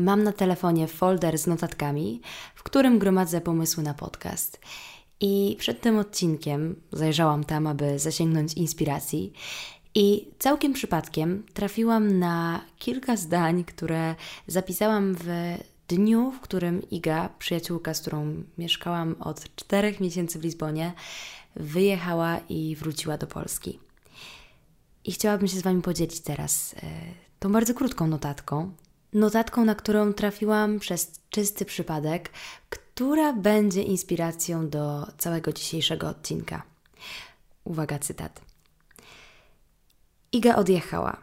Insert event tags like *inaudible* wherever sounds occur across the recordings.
Mam na telefonie folder z notatkami, w którym gromadzę pomysły na podcast. I przed tym odcinkiem zajrzałam tam, aby zasięgnąć inspiracji. I całkiem przypadkiem trafiłam na kilka zdań, które zapisałam w dniu, w którym Iga, przyjaciółka, z którą mieszkałam od czterech miesięcy w Lizbonie, wyjechała i wróciła do Polski. I chciałabym się z Wami podzielić teraz e, tą bardzo krótką notatką. Notatką, na którą trafiłam przez czysty przypadek, która będzie inspiracją do całego dzisiejszego odcinka. Uwaga, cytat. Iga odjechała.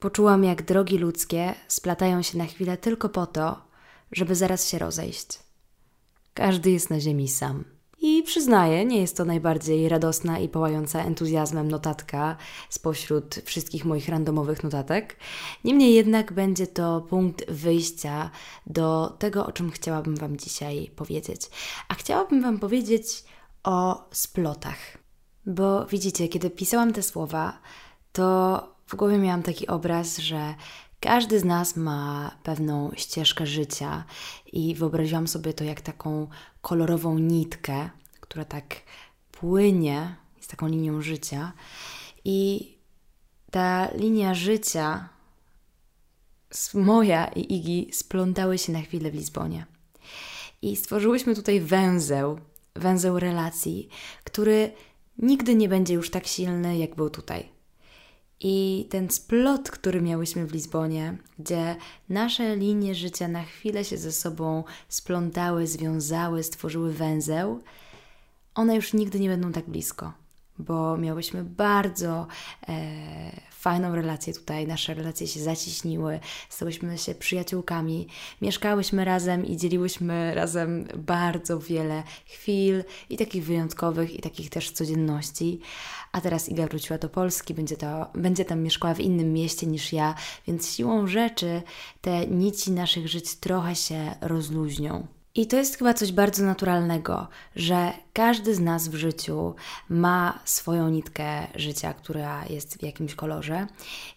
Poczułam, jak drogi ludzkie splatają się na chwilę tylko po to, żeby zaraz się rozejść. Każdy jest na ziemi sam. I przyznaję, nie jest to najbardziej radosna i pałająca entuzjazmem notatka spośród wszystkich moich randomowych notatek. Niemniej jednak będzie to punkt wyjścia do tego, o czym chciałabym Wam dzisiaj powiedzieć. A chciałabym Wam powiedzieć o splotach. Bo widzicie, kiedy pisałam te słowa, to w głowie miałam taki obraz, że każdy z nas ma pewną ścieżkę życia i wyobraziłam sobie to jak taką kolorową nitkę, która tak płynie, jest taką linią życia. I ta linia życia, moja i Igi, splątały się na chwilę w Lizbonie. I stworzyłyśmy tutaj węzeł, węzeł relacji, który nigdy nie będzie już tak silny, jak był tutaj. I ten splot, który miałyśmy w Lizbonie, gdzie nasze linie życia na chwilę się ze sobą splątały, związały, stworzyły węzeł, one już nigdy nie będą tak blisko, bo miałyśmy bardzo e, fajną relację tutaj, nasze relacje się zaciśniły, stałyśmy się przyjaciółkami, mieszkałyśmy razem i dzieliłyśmy razem bardzo wiele chwil i takich wyjątkowych, i takich też codzienności. A teraz Iga wróciła do Polski, będzie, to, będzie tam mieszkała w innym mieście niż ja, więc siłą rzeczy te nici naszych żyć trochę się rozluźnią. I to jest chyba coś bardzo naturalnego, że każdy z nas w życiu ma swoją nitkę życia, która jest w jakimś kolorze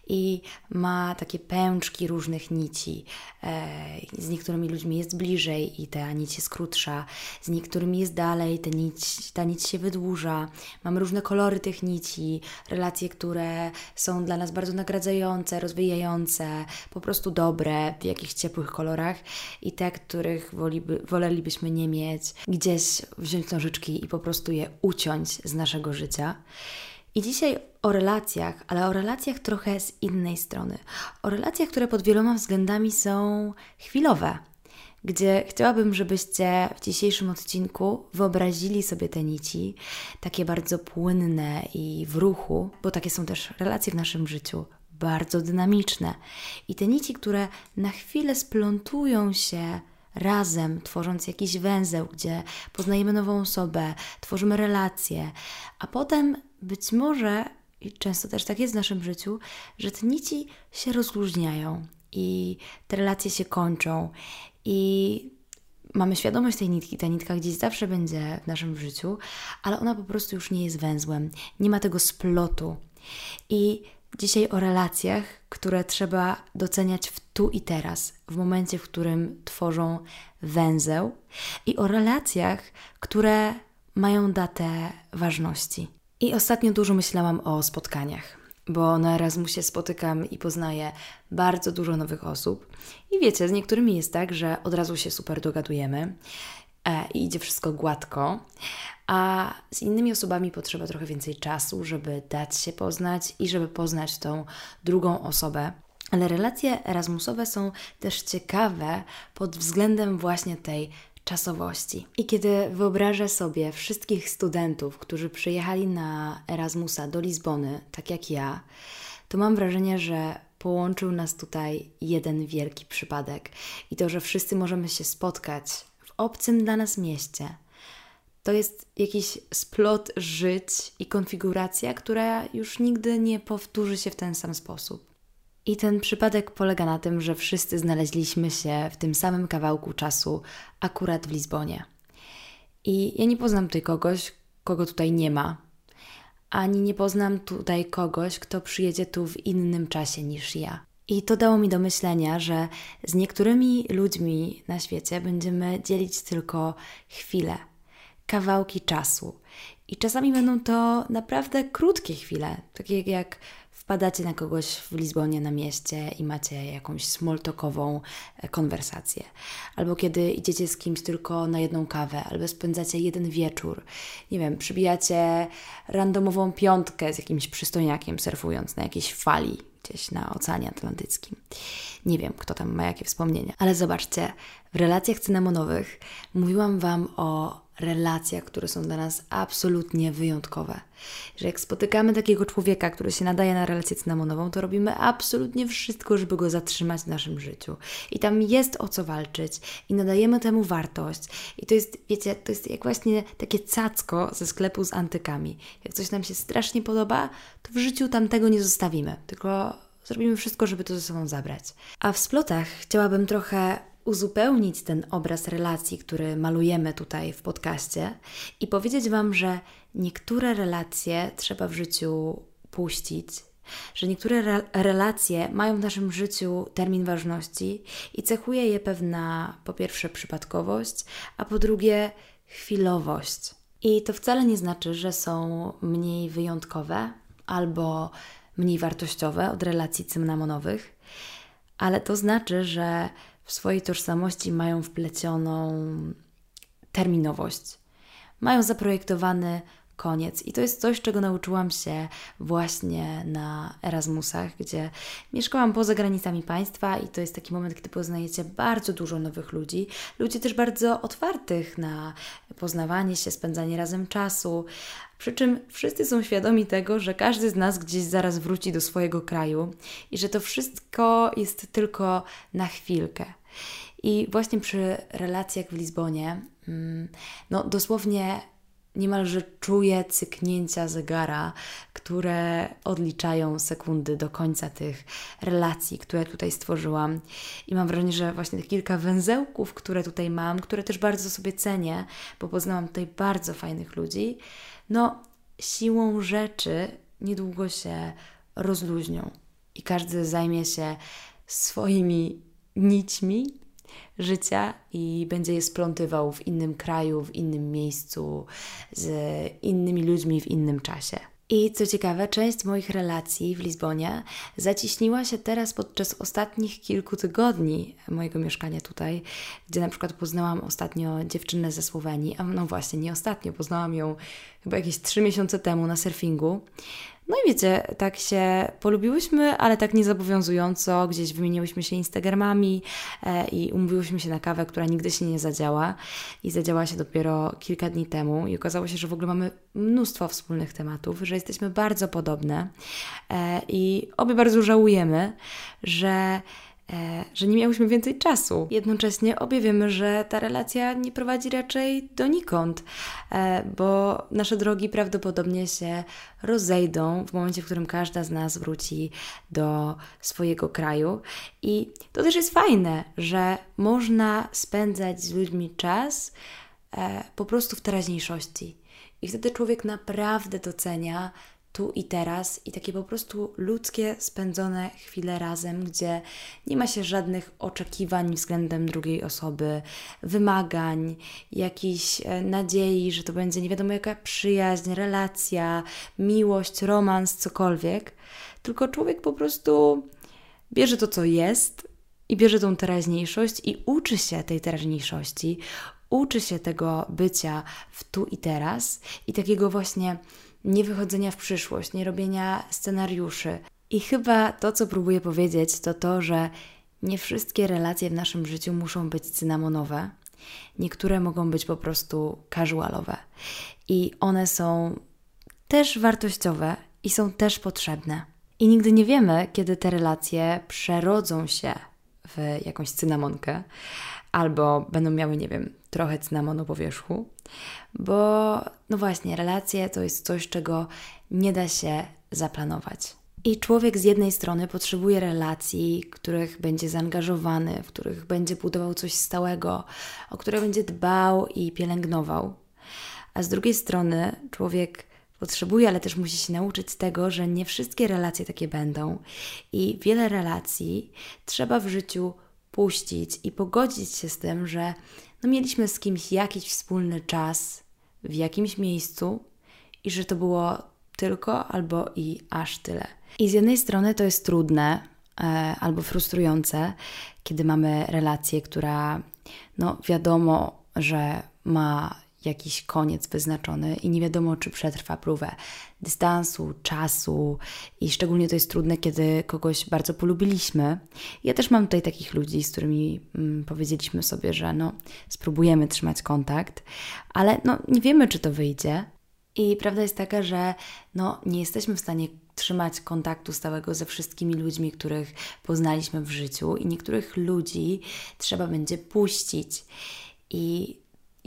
i ma takie pęczki różnych nici. E, z niektórymi ludźmi jest bliżej i ta nić jest krótsza, z niektórymi jest dalej, ta nić, ta nić się wydłuża. Mamy różne kolory tych nici, relacje, które są dla nas bardzo nagradzające, rozwijające, po prostu dobre, w jakichś ciepłych kolorach i te, których woliby, wolelibyśmy nie mieć, gdzieś wziąć nożyczki i po prostu je uciąć z naszego życia. I dzisiaj o relacjach, ale o relacjach trochę z innej strony. O relacjach, które pod wieloma względami są chwilowe, gdzie chciałabym, żebyście w dzisiejszym odcinku wyobrazili sobie te nici, takie bardzo płynne i w ruchu, bo takie są też relacje w naszym życiu, bardzo dynamiczne. I te nici, które na chwilę splątują się razem, tworząc jakiś węzeł, gdzie poznajemy nową osobę, tworzymy relacje, a potem być może, i często też tak jest w naszym życiu, że te nici się rozluźniają i te relacje się kończą. I mamy świadomość tej nitki, ta nitka gdzieś zawsze będzie w naszym życiu, ale ona po prostu już nie jest węzłem, nie ma tego splotu. I Dzisiaj o relacjach, które trzeba doceniać w tu i teraz, w momencie, w którym tworzą węzeł, i o relacjach, które mają datę ważności. I ostatnio dużo myślałam o spotkaniach, bo na Erasmusie spotykam i poznaję bardzo dużo nowych osób. I wiecie, z niektórymi jest tak, że od razu się super dogadujemy i idzie wszystko gładko, a z innymi osobami potrzeba trochę więcej czasu, żeby dać się poznać i żeby poznać tą drugą osobę. Ale relacje Erasmusowe są też ciekawe pod względem właśnie tej czasowości. I kiedy wyobrażę sobie wszystkich studentów, którzy przyjechali na Erasmusa do Lizbony, tak jak ja, to mam wrażenie, że połączył nas tutaj jeden wielki przypadek i to, że wszyscy możemy się spotkać obcym dla nas mieście to jest jakiś splot żyć i konfiguracja, która już nigdy nie powtórzy się w ten sam sposób. I ten przypadek polega na tym, że wszyscy znaleźliśmy się w tym samym kawałku czasu, akurat w Lizbonie. I ja nie poznam tutaj kogoś, kogo tutaj nie ma, ani nie poznam tutaj kogoś, kto przyjedzie tu w innym czasie niż ja. I to dało mi do myślenia, że z niektórymi ludźmi na świecie będziemy dzielić tylko chwilę, kawałki czasu. I czasami będą to naprawdę krótkie chwile, takie jak wpadacie na kogoś w Lizbonie na mieście i macie jakąś smoltokową e, konwersację, albo kiedy idziecie z kimś tylko na jedną kawę, albo spędzacie jeden wieczór, nie wiem, przybijacie randomową piątkę z jakimś przystojniakiem surfując na jakiejś fali gdzieś na Oceanie Atlantyckim. Nie wiem, kto tam ma jakie wspomnienia, ale zobaczcie, w relacjach cynamonowych mówiłam Wam o relacjach, które są dla nas absolutnie wyjątkowe. Że jak spotykamy takiego człowieka, który się nadaje na relację cynamonową, to robimy absolutnie wszystko, żeby go zatrzymać w naszym życiu. I tam jest o co walczyć i nadajemy temu wartość. I to jest, wiecie, to jest jak właśnie takie cacko ze sklepu z antykami. Jak coś nam się strasznie podoba, to w życiu tam tego nie zostawimy, tylko zrobimy wszystko, żeby to ze sobą zabrać. A w splotach chciałabym trochę uzupełnić ten obraz relacji, który malujemy tutaj w podcaście i powiedzieć Wam, że niektóre relacje trzeba w życiu puścić, że niektóre re relacje mają w naszym życiu termin ważności i cechuje je pewna, po pierwsze, przypadkowość, a po drugie, chwilowość. I to wcale nie znaczy, że są mniej wyjątkowe albo mniej wartościowe od relacji cynamonowych, ale to znaczy, że w swojej tożsamości mają wplecioną terminowość. Mają zaprojektowany koniec. I to jest coś, czego nauczyłam się właśnie na Erasmusach, gdzie mieszkałam poza granicami państwa i to jest taki moment, kiedy poznajecie bardzo dużo nowych ludzi, ludzi też bardzo otwartych na poznawanie się, spędzanie razem czasu. Przy czym wszyscy są świadomi tego, że każdy z nas gdzieś zaraz wróci do swojego kraju i że to wszystko jest tylko na chwilkę. I właśnie przy relacjach w Lizbonie, mm, no dosłownie niemalże czuję cyknięcia zegara, które odliczają sekundy do końca tych relacji, które tutaj stworzyłam. I mam wrażenie, że właśnie te kilka węzełków, które tutaj mam, które też bardzo sobie cenię, bo poznałam tutaj bardzo fajnych ludzi, no siłą rzeczy niedługo się rozluźnią i każdy zajmie się swoimi nićmi życia i będzie je splątywał w innym kraju, w innym miejscu, z innymi ludźmi w innym czasie. I co ciekawe, część moich relacji w Lizbonie zaciśniła się teraz podczas ostatnich kilku tygodni mojego mieszkania tutaj, gdzie na przykład poznałam ostatnio dziewczynę ze Słowenii, a no właśnie, nie ostatnio, poznałam ją chyba jakieś trzy miesiące temu na surfingu. No i wiecie, tak się polubiłyśmy, ale tak niezobowiązująco, gdzieś wymieniłyśmy się Instagramami e, i umówiłyśmy się na kawę, która nigdy się nie zadziała. I zadziała się dopiero kilka dni temu. I okazało się, że w ogóle mamy mnóstwo wspólnych tematów, że jesteśmy bardzo podobne. E, i obie bardzo żałujemy, że że nie miałyśmy więcej czasu. Jednocześnie obie wiemy, że ta relacja nie prowadzi raczej donikąd, e, bo nasze drogi prawdopodobnie się rozejdą w momencie, w którym każda z nas wróci do swojego kraju. I to też jest fajne, że można spędzać z ludźmi czas e, po prostu w teraźniejszości. I wtedy człowiek naprawdę docenia tu i teraz i takie po prostu ludzkie, spędzone chwile razem, gdzie nie ma się żadnych oczekiwań względem drugiej osoby, wymagań, jakiejś e, nadziei, że to będzie nie wiadomo jaka przyjaźń, relacja, miłość, romans, cokolwiek. Tylko człowiek po prostu bierze to, co jest i bierze tą teraźniejszość i uczy się tej teraźniejszości, uczy się tego bycia w tu i teraz i takiego właśnie nie wychodzenia w przyszłość, nie robienia scenariuszy. I chyba to, co próbuję powiedzieć, to to, że nie wszystkie relacje w naszym życiu muszą być cynamonowe. Niektóre mogą być po prostu casualowe. I one są też wartościowe i są też potrzebne. I nigdy nie wiemy, kiedy te relacje przerodzą się w jakąś cynamonkę, albo będą miały, nie wiem, trochę cynamonu po wierzchu, bo no właśnie, relacje to jest coś, czego nie da się zaplanować. I człowiek z jednej strony potrzebuje relacji, w których będzie zaangażowany, w których będzie budował coś stałego, o które będzie dbał i pielęgnował. A z drugiej strony człowiek potrzebuje, ale też musi się nauczyć tego, że nie wszystkie relacje takie będą i wiele relacji trzeba w życiu puścić i pogodzić się z tym, że no mieliśmy z kimś jakiś wspólny czas w jakimś miejscu i że to było tylko albo i aż tyle. I z jednej strony to jest trudne e, albo frustrujące, kiedy mamy relację, która no wiadomo, że ma jakiś koniec wyznaczony i nie wiadomo, czy przetrwa próbę dystansu, czasu i szczególnie to jest trudne, kiedy kogoś bardzo polubiliśmy. Ja też mam tutaj takich ludzi, z którymi mm, powiedzieliśmy sobie, że no, spróbujemy trzymać kontakt, ale no, nie wiemy, czy to wyjdzie. I prawda jest taka, że no, nie jesteśmy w stanie trzymać kontaktu stałego ze wszystkimi ludźmi, których poznaliśmy w życiu, i niektórych ludzi trzeba będzie puścić. I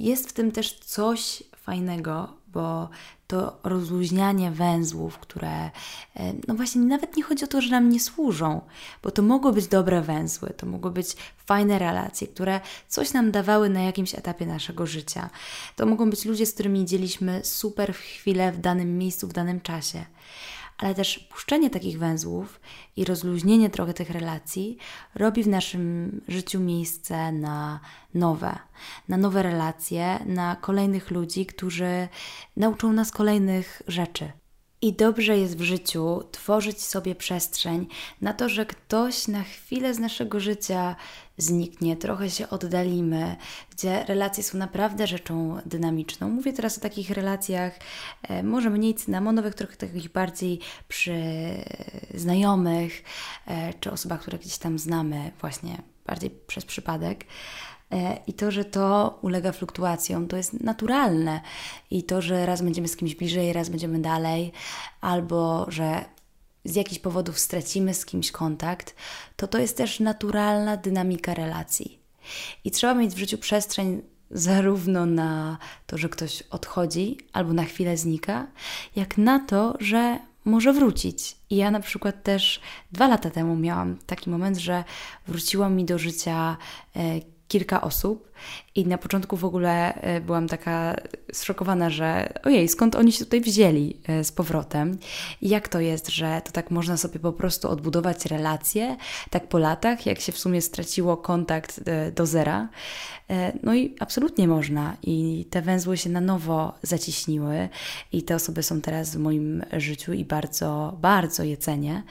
jest w tym też coś fajnego, bo to rozluźnianie węzłów, które, e, no właśnie, nawet nie chodzi o to, że nam nie służą, bo to mogły być dobre węzły, to mogły być fajne relacje, które coś nam dawały na jakimś etapie naszego życia. To mogą być ludzie, z którymi dzieliśmy super chwilę w danym miejscu, w danym czasie ale też puszczenie takich węzłów i rozluźnienie trochę tych relacji robi w naszym życiu miejsce na nowe, na nowe relacje, na kolejnych ludzi, którzy nauczą nas kolejnych rzeczy. I dobrze jest w życiu tworzyć sobie przestrzeń na to, że ktoś na chwilę z naszego życia zniknie, trochę się oddalimy, gdzie relacje są naprawdę rzeczą dynamiczną. Mówię teraz o takich relacjach e, może mniej cynamonowych, trochę takich bardziej przy znajomych, e, czy osobach, które gdzieś tam znamy właśnie bardziej przez przypadek. E, I to, że to ulega fluktuacjom, to jest naturalne. I to, że raz będziemy z kimś bliżej, raz będziemy dalej, albo że z jakichś powodów stracimy z kimś kontakt, to to jest też naturalna dynamika relacji. I trzeba mieć w życiu przestrzeń zarówno na to, że ktoś odchodzi albo na chwilę znika, jak na to, że może wrócić. I ja na przykład też dwa lata temu miałam taki moment, że wróciło mi do życia e, kilka osób i na początku w ogóle e, byłam taka zszokowana, że ojej, skąd oni się tutaj wzięli e, z powrotem jak to jest, że to tak można sobie po prostu odbudować relacje, tak po latach, jak się w sumie straciło kontakt e, do zera. No i absolutnie można i te węzły się na nowo zaciśniły i te osoby są teraz w moim życiu i bardzo, bardzo je cenię.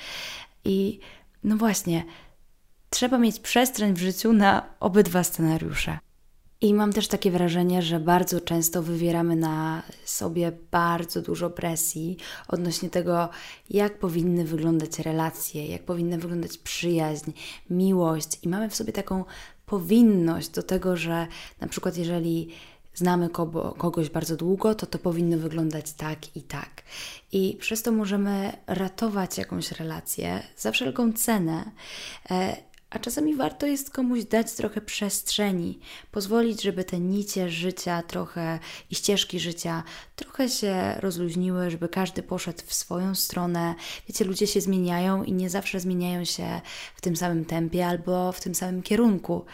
I no właśnie, trzeba mieć przestrzeń w życiu na obydwa scenariusze. I mam też takie wrażenie, że bardzo często wywieramy na sobie bardzo dużo presji odnośnie tego, jak powinny wyglądać relacje, jak powinna wyglądać przyjaźń, miłość, i mamy w sobie taką powinność do tego, że na przykład jeżeli znamy kogoś bardzo długo, to to powinno wyglądać tak i tak. I przez to możemy ratować jakąś relację za wszelką cenę e, a czasami warto jest komuś dać trochę przestrzeni, pozwolić, żeby te nicie życia trochę i ścieżki życia trochę się rozluźniły, żeby każdy poszedł w swoją stronę. Wiecie, ludzie się zmieniają i nie zawsze zmieniają się w tym samym tempie albo w tym samym kierunku.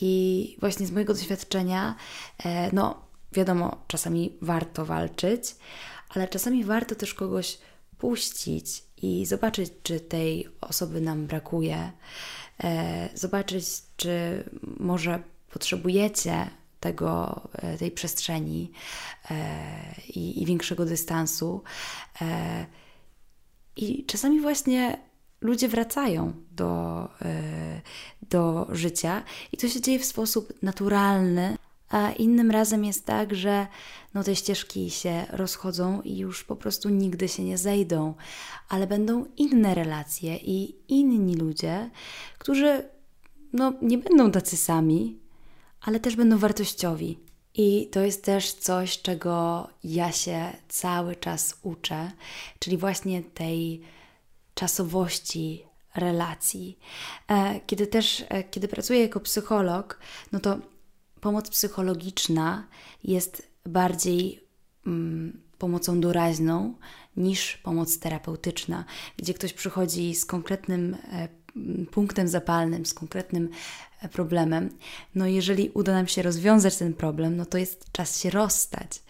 I właśnie z mojego doświadczenia, e, no wiadomo, czasami warto walczyć, ale czasami warto też kogoś puścić i zobaczyć, czy tej osoby nam brakuje zobaczyć, czy może potrzebujecie tego, e, tej przestrzeni e, i, i większego dystansu. I czasami właśnie ludzie wracają do, do życia i to się dzieje w sposób naturalny, a innym razem jest tak, że no te ścieżki się rozchodzą i już po prostu nigdy się nie zejdą, ale będą inne relacje i inni ludzie, którzy no nie będą tacy sami, ale też będą wartościowi. I to jest też coś, czego ja się cały czas uczę, czyli właśnie tej czasowości relacji. E, kiedy też, e, kiedy pracuję jako psycholog, no to pomoc psychologiczna jest bardziej mm, pomocą doraźną niż pomoc terapeutyczna, gdzie ktoś przychodzi z konkretnym e, mm, punktem zapalnym, z konkretnym e, problemem. No jeżeli uda nam się rozwiązać ten problem, no to jest czas się rozstać.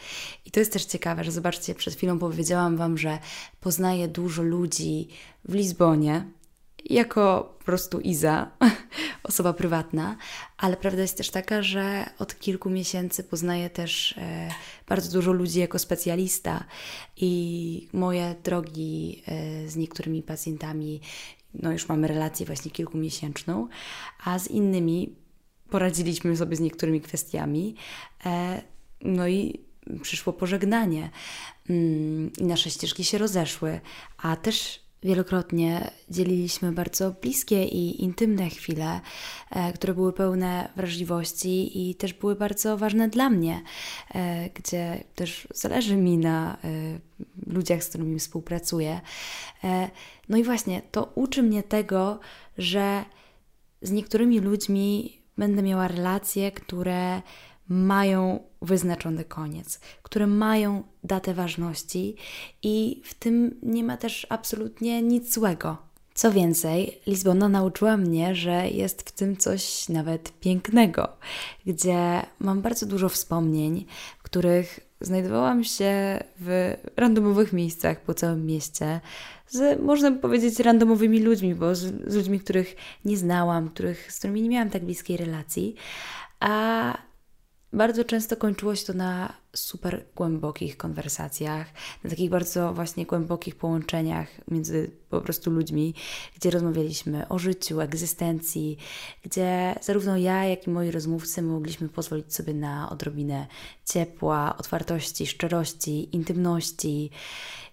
I to jest też ciekawe, że zobaczcie, przed chwilą powiedziałam Wam, że poznaję dużo ludzi w Lizbonie, jako po prostu Iza, *laughs* osoba prywatna, ale prawda jest też taka, że od kilku miesięcy poznaję też e, bardzo dużo ludzi jako specjalista i moje drogi e, z niektórymi pacjentami, no już mamy relację właśnie kilkumiesięczną, a z innymi poradziliśmy sobie z niektórymi kwestiami. E, no i przyszło pożegnanie mm, i nasze ścieżki się rozeszły, a też Wielokrotnie dzieliliśmy bardzo bliskie i intymne chwile, e, które były pełne wrażliwości i też były bardzo ważne dla mnie, e, gdzie też zależy mi na e, ludziach, z którymi współpracuję. No i właśnie to uczy mnie tego, że z niektórymi ludźmi będę miała relacje, które mają wyznaczony koniec, które mają datę ważności i w tym nie ma też absolutnie nic złego. Co więcej, Lizbona nauczyła mnie, że jest w tym coś nawet pięknego, gdzie mam bardzo dużo wspomnień, w których znajdowałam się w randomowych miejscach po całym mieście, z, można by powiedzieć, randomowymi ludźmi, bo z, z ludźmi, których nie znałam, których, z którymi nie miałam tak bliskiej relacji, a bardzo często kończyło się to na super głębokich konwersacjach, na takich bardzo właśnie głębokich połączeniach między po prostu ludźmi, gdzie rozmawialiśmy o życiu, egzystencji, gdzie zarówno ja, jak i moi rozmówcy mogliśmy pozwolić sobie na odrobinę ciepła, otwartości, szczerości, intymności.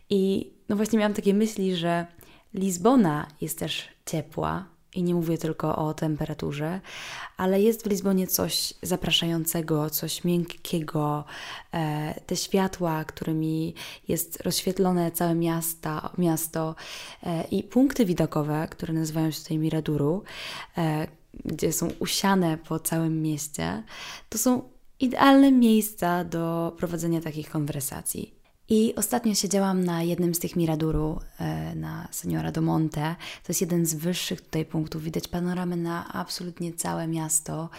I no właśnie miałam takie myśli, że Lizbona jest też ciepła, i nie mówię tylko o temperaturze, ale jest w Lizbonie coś zapraszającego, coś miękkiego. E, te światła, którymi jest rozświetlone całe miasta, miasto e, i punkty widokowe, które nazywają się tutaj Miraduru, e, gdzie są usiane po całym mieście, to są idealne miejsca do prowadzenia takich konwersacji. I ostatnio siedziałam na jednym z tych Miraduru, e, na Seniora do Monte. To jest jeden z wyższych tutaj punktów. Widać panoramę na absolutnie całe miasto.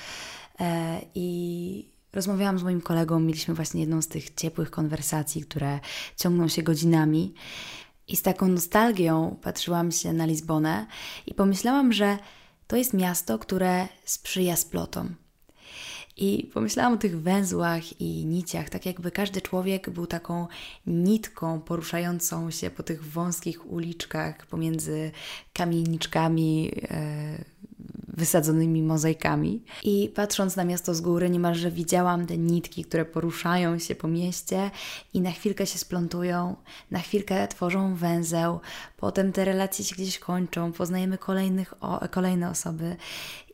E, I rozmawiałam z moim kolegą, mieliśmy właśnie jedną z tych ciepłych konwersacji, które ciągną się godzinami. I z taką nostalgią patrzyłam się na Lizbonę i pomyślałam, że to jest miasto, które sprzyja splotom i pomyślałam o tych węzłach i niciach, tak jakby każdy człowiek był taką nitką poruszającą się po tych wąskich uliczkach pomiędzy kamieniczkami. E, wysadzonymi mozaikami. I patrząc na miasto z góry, niemalże widziałam te nitki, które poruszają się po mieście i na chwilkę się splątują, na chwilkę tworzą węzeł, potem te relacje się gdzieś kończą, poznajemy kolejnych, o, kolejne osoby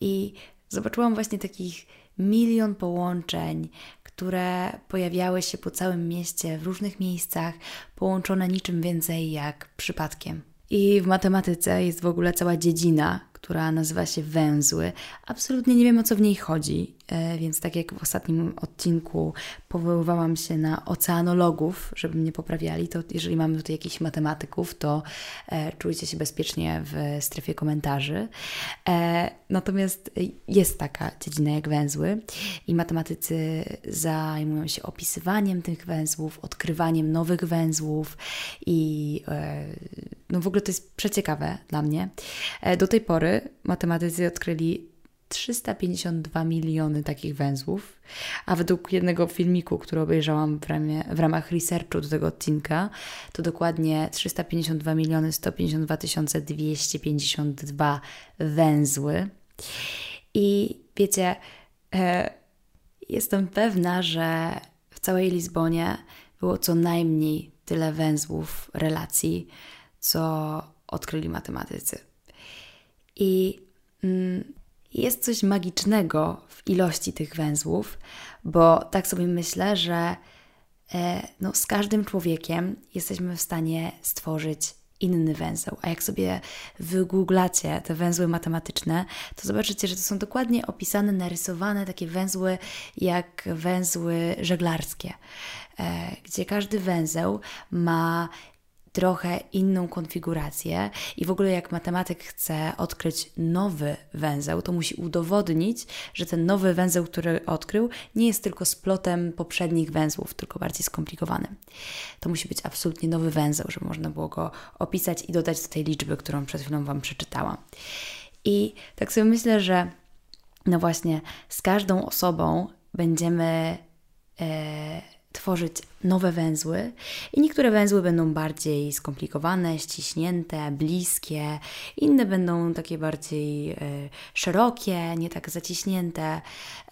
i zobaczyłam właśnie takich milion połączeń, które pojawiały się po całym mieście w różnych miejscach, połączone niczym więcej jak przypadkiem. I w matematyce jest w ogóle cała dziedzina, która nazywa się Węzły. Absolutnie nie wiem o co w niej chodzi, więc tak jak w ostatnim odcinku powoływałam się na oceanologów, żeby mnie poprawiali, to jeżeli mamy tutaj jakichś matematyków, to e, czujcie się bezpiecznie w strefie komentarzy. E, natomiast jest taka dziedzina jak węzły i matematycy zajmują się opisywaniem tych węzłów, odkrywaniem nowych węzłów i no w ogóle to jest przeciekawe dla mnie. Do tej pory matematycy odkryli 352 miliony takich węzłów, a według jednego filmiku, który obejrzałam w, ramie, w ramach researchu do tego odcinka, to dokładnie 352 miliony 152 252 węzły. I wiecie, e, jestem pewna, że w całej Lizbonie było co najmniej tyle węzłów relacji, co odkryli matematycy. I mm, jest coś magicznego w ilości tych węzłów, bo tak sobie myślę, że e, no, z każdym człowiekiem jesteśmy w stanie stworzyć inny węzeł. A jak sobie wygooglacie te węzły matematyczne, to zobaczycie, że to są dokładnie opisane, narysowane takie węzły jak węzły żeglarskie, e, gdzie każdy węzeł ma trochę inną konfigurację i w ogóle jak matematyk chce odkryć nowy węzeł, to musi udowodnić, że ten nowy węzeł, który odkrył, nie jest tylko splotem poprzednich węzłów, tylko bardziej skomplikowany. To musi być absolutnie nowy węzeł, żeby można było go opisać i dodać do tej liczby, którą przed chwilą Wam przeczytałam. I tak sobie myślę, że no właśnie z każdą osobą będziemy. E, tworzyć nowe węzły. I niektóre węzły będą bardziej skomplikowane, ściśnięte, bliskie, inne będą takie bardziej e, szerokie, nie tak zaciśnięte,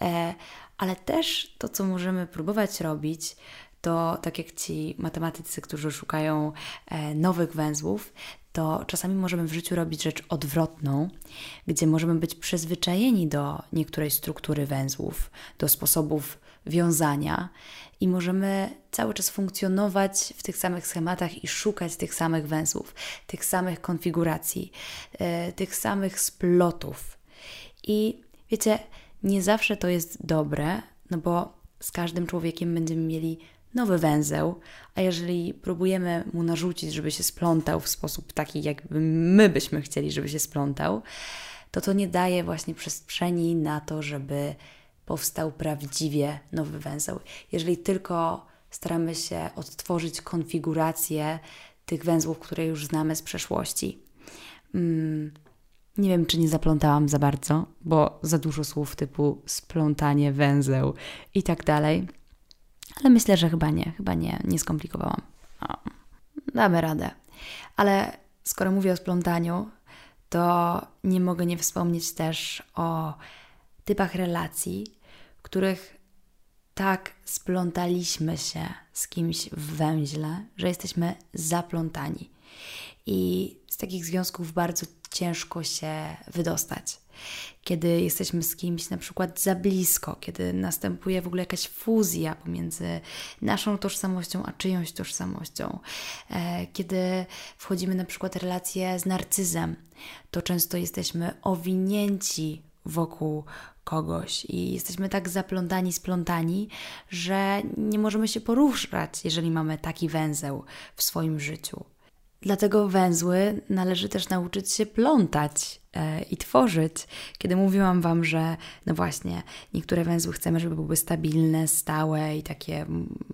e, ale też to, co możemy próbować robić, to tak jak ci matematycy, którzy szukają e, nowych węzłów, to czasami możemy w życiu robić rzecz odwrotną, gdzie możemy być przyzwyczajeni do niektórej struktury węzłów, do sposobów wiązania i możemy cały czas funkcjonować w tych samych schematach i szukać tych samych węzłów, tych samych konfiguracji, yy, tych samych splotów. I wiecie, nie zawsze to jest dobre, no bo z każdym człowiekiem będziemy mieli nowy węzeł, a jeżeli próbujemy mu narzucić, żeby się splątał w sposób taki, jakby my byśmy chcieli, żeby się splątał, to to nie daje właśnie przestrzeni na to, żeby powstał prawdziwie nowy węzeł. Jeżeli tylko staramy się odtworzyć konfigurację tych węzłów, które już znamy z przeszłości. Hmm. Nie wiem, czy nie zaplątałam za bardzo, bo za dużo słów typu splątanie, węzeł i tak dalej. Ale myślę, że chyba nie, chyba nie, nie skomplikowałam. O, damy radę. Ale skoro mówię o splątaniu, to nie mogę nie wspomnieć też o typach relacji, których tak splątaliśmy się z kimś w węźle, że jesteśmy zaplątani. I z takich związków bardzo ciężko się wydostać. Kiedy jesteśmy z kimś na przykład za blisko, kiedy następuje w ogóle jakaś fuzja pomiędzy naszą tożsamością a czyjąś tożsamością, e, kiedy wchodzimy na przykład w relację z narcyzem, to często jesteśmy owinięci wokół kogoś i jesteśmy tak zaplątani, splątani, że nie możemy się poruszać, jeżeli mamy taki węzeł w swoim życiu. Dlatego węzły należy też nauczyć się plątać e, i tworzyć. Kiedy mówiłam Wam, że no właśnie, niektóre węzły chcemy, żeby były stabilne, stałe i takie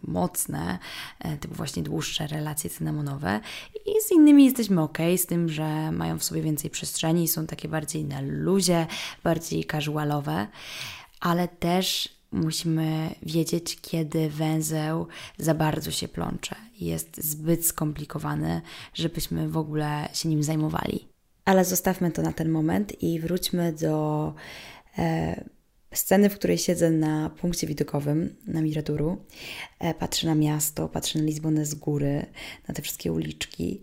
mocne, e, typu właśnie dłuższe relacje cynamonowe, i z innymi jesteśmy ok, z tym, że mają w sobie więcej przestrzeni, są takie bardziej na luzie, bardziej casualowe, ale też musimy wiedzieć, kiedy węzeł za bardzo się plącze. Jest zbyt skomplikowany, żebyśmy w ogóle się nim zajmowali. Ale zostawmy to na ten moment i wróćmy do e, sceny, w której siedzę na punkcie widokowym na Miraduru. E, patrzę na miasto, patrzę na Lizbonę z góry, na te wszystkie uliczki.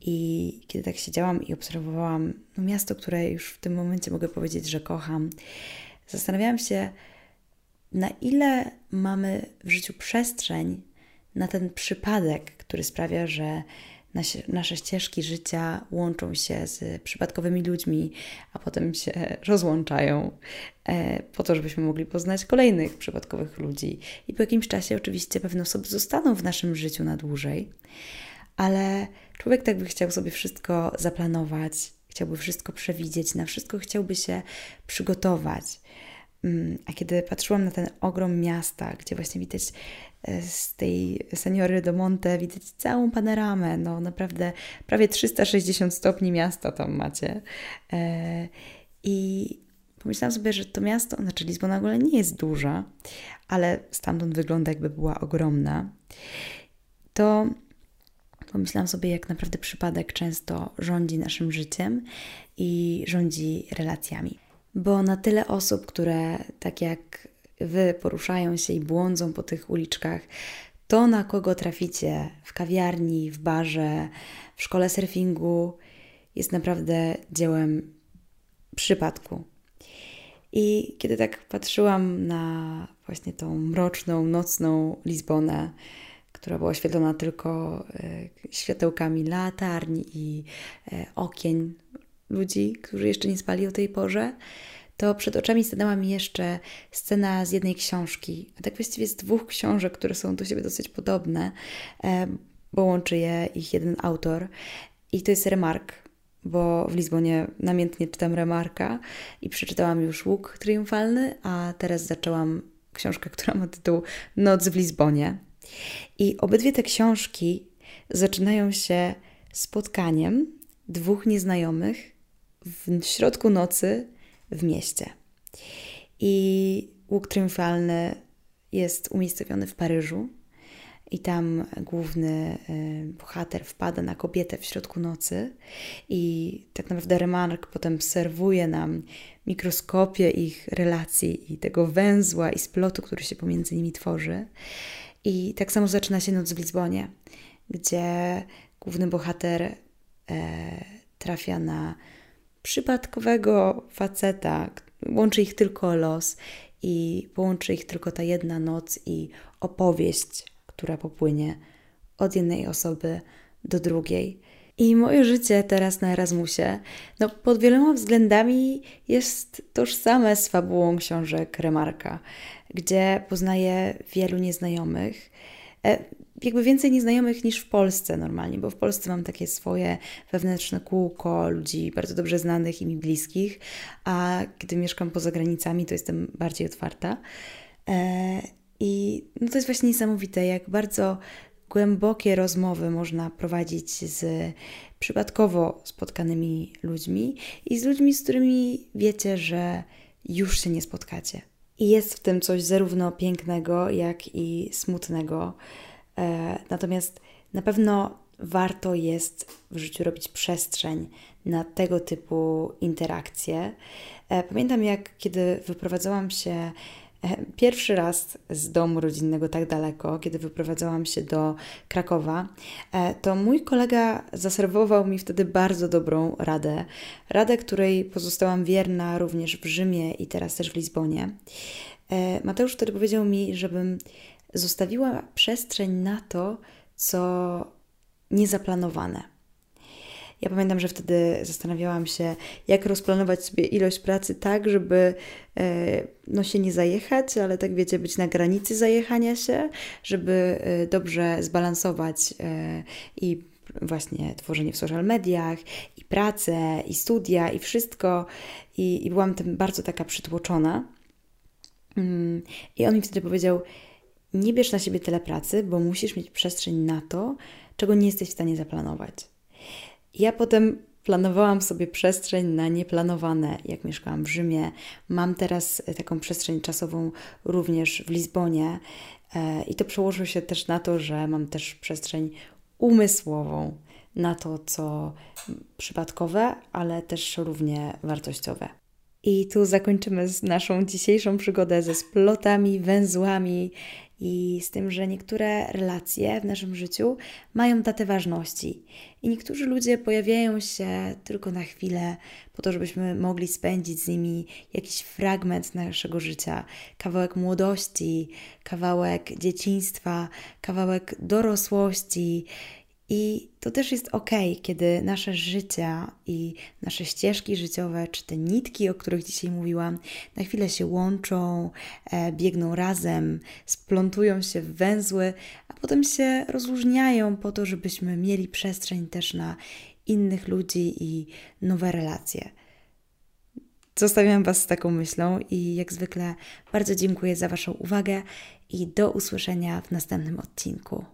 I kiedy tak siedziałam i obserwowałam no, miasto, które już w tym momencie mogę powiedzieć, że kocham, zastanawiałam się, na ile mamy w życiu przestrzeń na ten przypadek, który sprawia, że nasze ścieżki życia łączą się z przypadkowymi ludźmi, a potem się *laughs* rozłączają, e, po to, żebyśmy mogli poznać kolejnych przypadkowych ludzi. I po jakimś czasie, oczywiście, pewne osoby zostaną w naszym życiu na dłużej, ale człowiek tak by chciał sobie wszystko zaplanować, chciałby wszystko przewidzieć, na wszystko chciałby się przygotować. Mm, a kiedy patrzyłam na ten ogrom miasta, gdzie właśnie widać e, z tej seniory do Monte, widać całą panoramę, no naprawdę prawie 360 stopni miasta tam macie. E, I pomyślałam sobie, że to miasto, znaczy Lizbona ogóle nie jest duża, ale stamtąd wygląda jakby była ogromna. To pomyślałam sobie, jak naprawdę przypadek często rządzi naszym życiem i rządzi relacjami bo na tyle osób, które tak jak wy poruszają się i błądzą po tych uliczkach, to na kogo traficie w kawiarni, w barze, w szkole surfingu, jest naprawdę dziełem przypadku. I kiedy tak patrzyłam na właśnie tą mroczną, nocną Lizbonę, która była oświetlona tylko e, światełkami latarni i e, okien ludzi, którzy jeszcze nie spali o tej porze, to przed oczami stanęła mi jeszcze scena z jednej książki, a tak właściwie z dwóch książek, które są do siebie dosyć podobne, bo łączy je ich jeden autor i to jest Remark, bo w Lizbonie namiętnie czytam Remarka i przeczytałam już Łuk Triumfalny, a teraz zaczęłam książkę, która ma tytuł Noc w Lizbonie. I obydwie te książki zaczynają się spotkaniem dwóch nieznajomych w środku nocy w mieście. I łuk triumfalny jest umiejscowiony w Paryżu. I tam główny y, bohater wpada na kobietę w środku nocy, i tak naprawdę Remark potem serwuje nam mikroskopię ich relacji i tego węzła i splotu, który się pomiędzy nimi tworzy. I tak samo zaczyna się noc w Lizbonie, gdzie główny bohater e, trafia na przypadkowego faceta, łączy ich tylko los i połączy ich tylko ta jedna noc i opowieść, która popłynie od jednej osoby do drugiej. I moje życie teraz na Erasmusie, no pod wieloma względami jest tożsame z fabułą książek Remarka, gdzie poznaję wielu nieznajomych. Jakby więcej nieznajomych niż w Polsce normalnie, bo w Polsce mam takie swoje wewnętrzne kółko ludzi bardzo dobrze znanych i mi bliskich, a kiedy mieszkam poza granicami, to jestem bardziej otwarta. E, I no to jest właśnie niesamowite, jak bardzo głębokie rozmowy można prowadzić z przypadkowo spotkanymi ludźmi i z ludźmi, z którymi wiecie, że już się nie spotkacie. I jest w tym coś zarówno pięknego, jak i smutnego. E, natomiast na pewno warto jest w życiu robić przestrzeń na tego typu interakcje. E, pamiętam, jak kiedy wyprowadzałam się e, pierwszy raz z domu rodzinnego tak daleko, kiedy wyprowadzałam się do Krakowa, to mój kolega zaserwował mi wtedy bardzo dobrą radę. Radę, której pozostałam wierna również w Rzymie i teraz też w Lizbonie. Mateusz wtedy powiedział mi, żebym zostawiła przestrzeń na to, co niezaplanowane. Ja pamiętam, że wtedy zastanawiałam się, jak rozplanować sobie ilość pracy tak, żeby e, no, się nie zajechać, ale tak wiecie, być na granicy zajechania się, żeby e, dobrze zbalansować e, i właśnie tworzenie w social mediach, i pracę, i studia, i wszystko. I, i byłam tym bardzo taka przytłoczona. Mm, I on mi wtedy powiedział: nie bierz na siebie tyle pracy, bo musisz mieć przestrzeń na to, czego nie jesteś w stanie zaplanować. Ja potem planowałam sobie przestrzeń na nieplanowane, jak mieszkałam w Rzymie. Mam teraz taką przestrzeń czasową również w Lizbonie e, i to przełożyło się też na to, że mam też przestrzeń umysłową na to, co przypadkowe, ale też równie wartościowe. I tu zakończymy naszą dzisiejszą przygodę ze splotami, węzłami i z tym, że niektóre relacje w naszym życiu mają datę ważności. I niektórzy ludzie pojawiają się tylko na chwilę, po to, żebyśmy mogli spędzić z nimi jakiś fragment naszego życia, kawałek młodości, kawałek dzieciństwa, kawałek dorosłości i to też jest ok, kiedy nasze życia i nasze ścieżki życiowe, czy te nitki, o których dzisiaj mówiłam, na chwilę się łączą, e, biegną razem, splątują się w węzły, a potem się rozluźniają po to, żebyśmy mieli przestrzeń też na innych ludzi i nowe relacje. Zostawiam Was z taką myślą i jak zwykle bardzo dziękuję za Waszą uwagę i do usłyszenia w następnym odcinku.